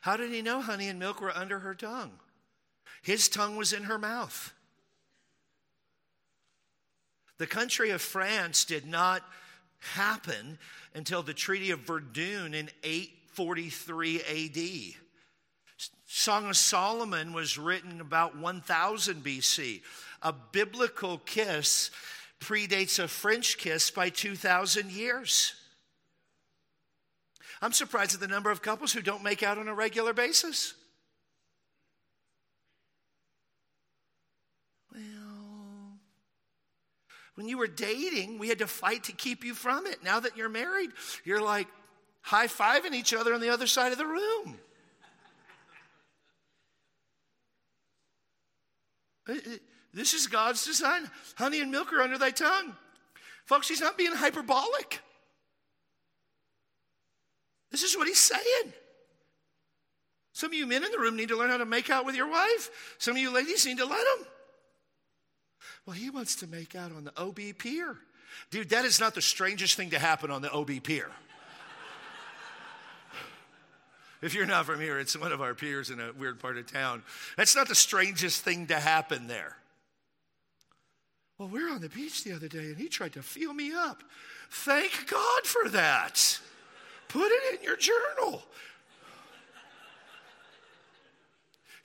How did he know honey and milk were under her tongue? His tongue was in her mouth. The country of France did not happen until the Treaty of Verdun in 843 AD. Song of Solomon was written about 1000 BC. A biblical kiss predates a French kiss by 2,000 years. I'm surprised at the number of couples who don't make out on a regular basis. When you were dating, we had to fight to keep you from it. Now that you're married, you're like high fiving each other on the other side of the room. Uh, uh, this is God's design. Honey and milk are under thy tongue. Folks, he's not being hyperbolic. This is what he's saying. Some of you men in the room need to learn how to make out with your wife. Some of you ladies need to let him. Well, he wants to make out on the OB pier. Dude, that is not the strangest thing to happen on the OB pier. if you're not from here, it's one of our piers in a weird part of town. That's not the strangest thing to happen there. Well, we were on the beach the other day and he tried to feel me up. Thank God for that. Put it in your journal.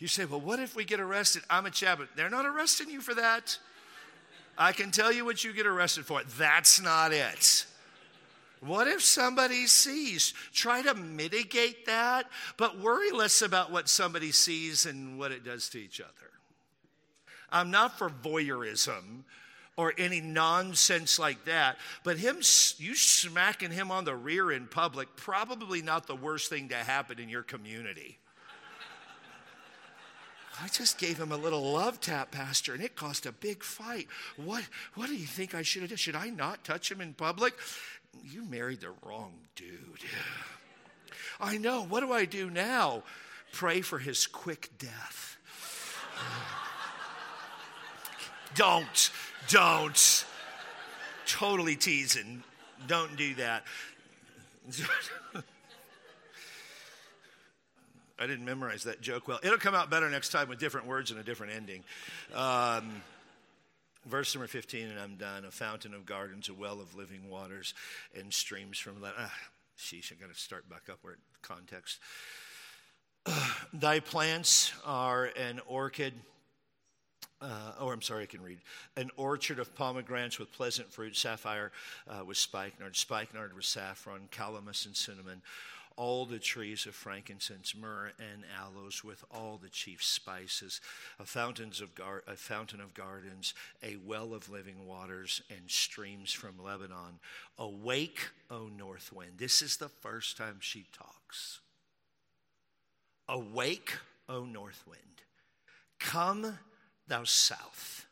You say, well, what if we get arrested? I'm a chaplain. They're not arresting you for that. I can tell you what you get arrested for. That's not it. What if somebody sees? Try to mitigate that, but worry less about what somebody sees and what it does to each other. I'm not for voyeurism, or any nonsense like that. But him, you smacking him on the rear in public, probably not the worst thing to happen in your community. I just gave him a little love tap, Pastor, and it caused a big fight. What, what do you think I should have done? Should I not touch him in public? You married the wrong dude. I know. What do I do now? Pray for his quick death. don't, don't. Totally teasing. Don't do that. I didn't memorize that joke well. It'll come out better next time with different words and a different ending. Um, verse number 15, and I'm done. A fountain of gardens, a well of living waters, and streams from that. Ah, sheesh, I got to start back up where context. Thy plants are an orchid. Uh, oh, I'm sorry, I can read. An orchard of pomegranates with pleasant fruit, sapphire uh, with spikenard, spikenard with saffron, calamus and cinnamon, all the trees of frankincense, myrrh, and aloes, with all the chief spices, a, fountains of gar- a fountain of gardens, a well of living waters, and streams from Lebanon. Awake, O north wind. This is the first time she talks. Awake, O north wind. Come, thou south.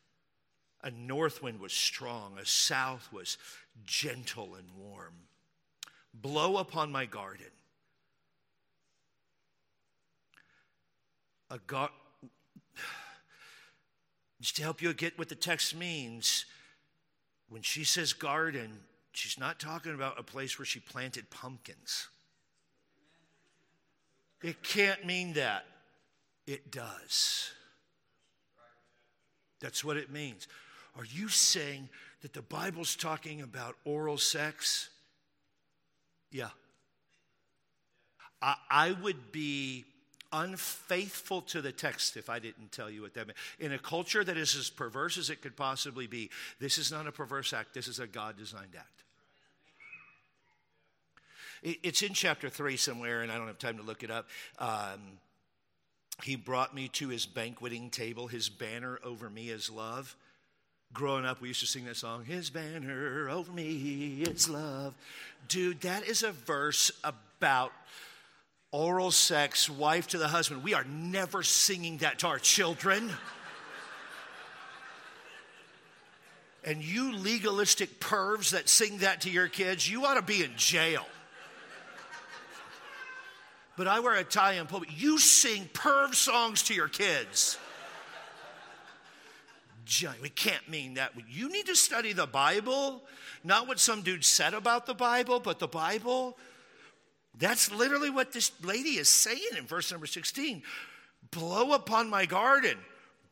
A north wind was strong, a south was gentle and warm. Blow upon my garden a. Just to help you get what the text means, when she says garden, she's not talking about a place where she planted pumpkins. It can't mean that. It does. That's what it means. Are you saying that the Bible's talking about oral sex? Yeah. I, I would be unfaithful to the text if I didn't tell you what that meant. In a culture that is as perverse as it could possibly be, this is not a perverse act, this is a God designed act. It's in chapter 3 somewhere, and I don't have time to look it up. Um, he brought me to his banqueting table, his banner over me is love. Growing up, we used to sing that song, His banner over me is love. Dude, that is a verse about oral sex, wife to the husband. We are never singing that to our children. and you legalistic pervs that sing that to your kids, you ought to be in jail. But I wear a tie and pulpit. You sing perv songs to your kids. We can't mean that. You need to study the Bible, not what some dude said about the Bible, but the Bible. That's literally what this lady is saying in verse number 16 blow upon my garden.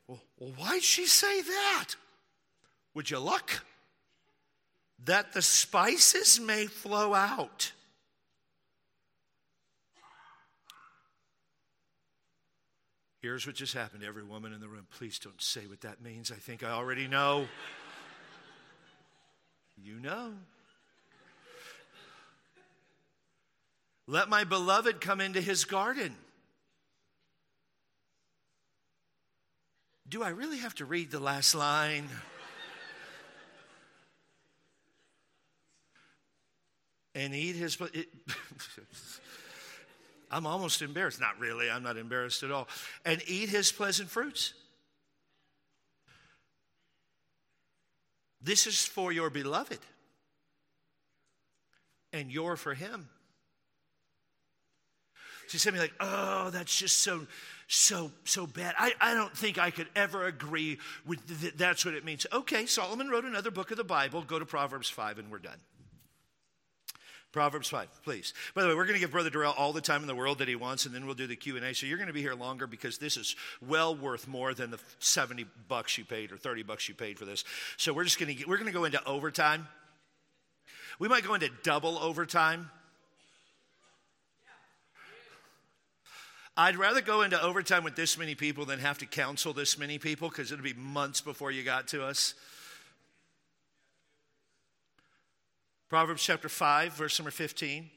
Well, why'd she say that? Would you look? That the spices may flow out. Here's what just happened to every woman in the room. Please don't say what that means. I think I already know. you know. Let my beloved come into his garden. Do I really have to read the last line? and eat his. It, I'm almost embarrassed. Not really, I'm not embarrassed at all. And eat his pleasant fruits. This is for your beloved, and you're for him. She said me like, oh, that's just so, so, so bad. I, I don't think I could ever agree with th- that's what it means. Okay, Solomon wrote another book of the Bible. Go to Proverbs 5 and we're done. Proverbs 5, please. By the way, we're going to give Brother Darrell all the time in the world that he wants, and then we'll do the Q&A. So you're going to be here longer because this is well worth more than the 70 bucks you paid or 30 bucks you paid for this. So we're just going to, we're going to go into overtime. We might go into double overtime. I'd rather go into overtime with this many people than have to counsel this many people because it'll be months before you got to us. Proverbs chapter 5, verse number 15.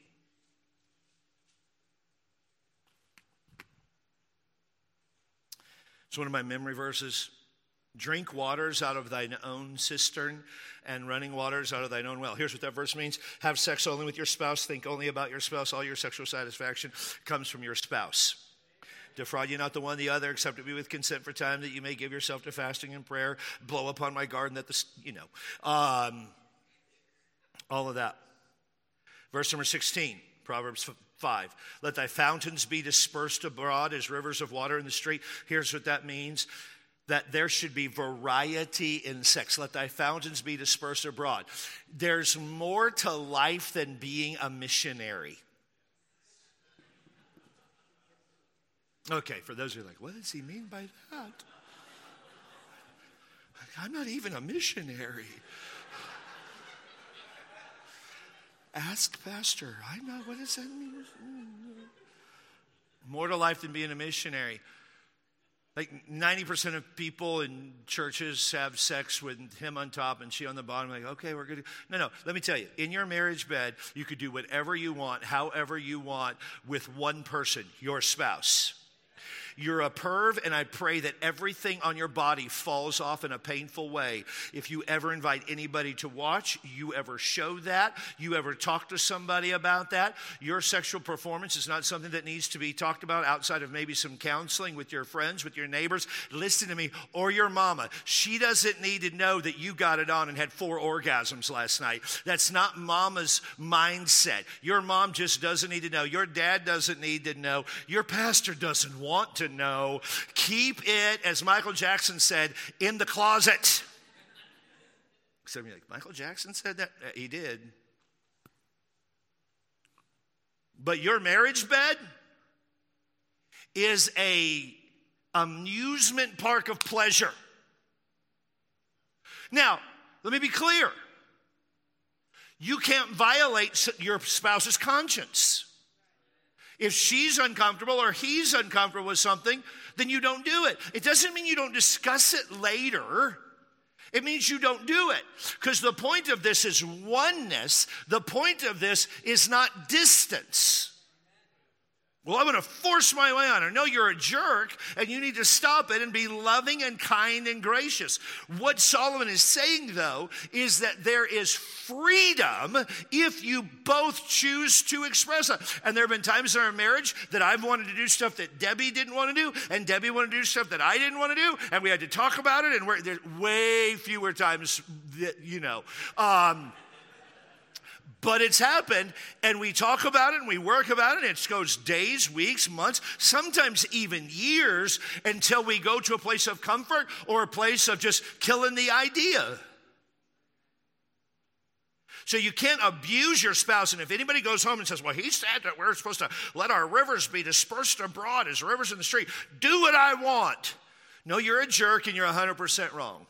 It's one of my memory verses. Drink waters out of thine own cistern and running waters out of thine own well. Here's what that verse means have sex only with your spouse, think only about your spouse. All your sexual satisfaction comes from your spouse. Defraud you not the one the other, except it be with consent for time, that you may give yourself to fasting and prayer. Blow upon my garden that the, you know, um, all of that. Verse number 16, Proverbs 5. Let thy fountains be dispersed abroad as rivers of water in the street. Here's what that means that there should be variety in sex. Let thy fountains be dispersed abroad. There's more to life than being a missionary. Okay, for those who are like, what does he mean by that? I'm not even a missionary. Ask Pastor. I'm not, what does that mean? More to life than being a missionary. Like 90% of people in churches have sex with him on top and she on the bottom. Like, okay, we're good. No, no, let me tell you, in your marriage bed, you could do whatever you want, however you want, with one person, your spouse. You're a perv, and I pray that everything on your body falls off in a painful way. If you ever invite anybody to watch, you ever show that, you ever talk to somebody about that, your sexual performance is not something that needs to be talked about outside of maybe some counseling with your friends, with your neighbors. Listen to me, or your mama. She doesn't need to know that you got it on and had four orgasms last night. That's not mama's mindset. Your mom just doesn't need to know. Your dad doesn't need to know. Your pastor doesn't want to to know. Keep it, as Michael Jackson said, in the closet. Some of you like, Michael Jackson said that? Uh, he did. But your marriage bed is a amusement park of pleasure. Now, let me be clear. You can't violate your spouse's conscience. If she's uncomfortable or he's uncomfortable with something, then you don't do it. It doesn't mean you don't discuss it later. It means you don't do it. Because the point of this is oneness. The point of this is not distance. Well, I'm going to force my way on her. No, you're a jerk and you need to stop it and be loving and kind and gracious. What Solomon is saying, though, is that there is freedom if you both choose to express it. And there have been times in our marriage that I've wanted to do stuff that Debbie didn't want to do, and Debbie wanted to do stuff that I didn't want to do, and we had to talk about it, and there's way fewer times that, you know. Um, but it's happened, and we talk about it and we work about it. It goes days, weeks, months, sometimes even years until we go to a place of comfort or a place of just killing the idea. So you can't abuse your spouse. And if anybody goes home and says, Well, he said that we're supposed to let our rivers be dispersed abroad as rivers in the street, do what I want. No, you're a jerk and you're 100% wrong.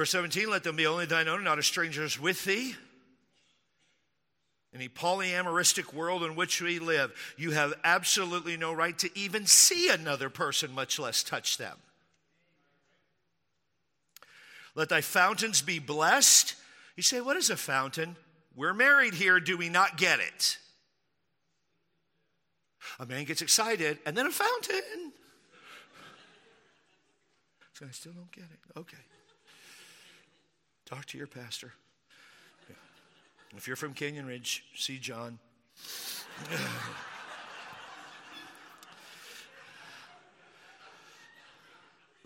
Verse 17, let them be only thine own, not a strangers with thee. In the polyamoristic world in which we live, you have absolutely no right to even see another person, much less touch them. Let thy fountains be blessed. You say, What is a fountain? We're married here. Do we not get it? A man gets excited, and then a fountain. So I still don't get it. Okay. Talk to your pastor. If you're from Canyon Ridge, see John.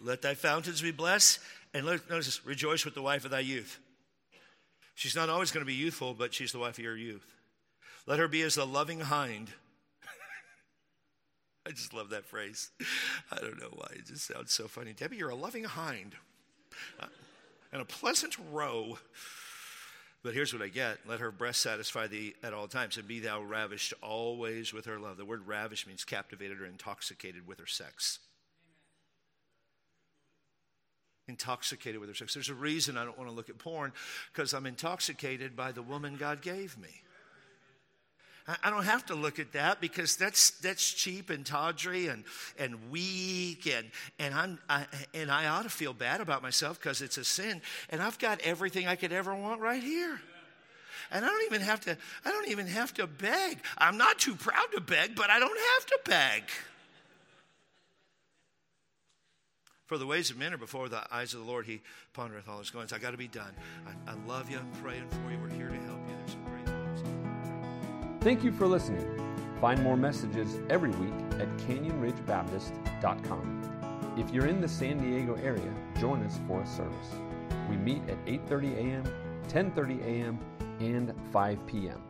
Let thy fountains be blessed, and let, notice this, rejoice with the wife of thy youth. She's not always going to be youthful, but she's the wife of your youth. Let her be as the loving hind. I just love that phrase. I don't know why. It just sounds so funny. Debbie, you're a loving hind. And a pleasant roe. But here's what I get let her breast satisfy thee at all times, and be thou ravished always with her love. The word ravished means captivated or intoxicated with her sex. Intoxicated with her sex. There's a reason I don't want to look at porn because I'm intoxicated by the woman God gave me. I don't have to look at that because that's that's cheap and tawdry and and weak and and I'm I, and I ought to feel bad about myself because it's a sin and I've got everything I could ever want right here. And I don't even have to I don't even have to beg. I'm not too proud to beg, but I don't have to beg. For the ways of men are before the eyes of the Lord. He pondereth all his goings. I got to be done. I, I love you. I'm praying for you. We're here to help you. Thank you for listening. Find more messages every week at canyonridgebaptist.com. If you're in the San Diego area, join us for a service. We meet at 8:30 a.m., 10:30 a.m., and 5 p.m.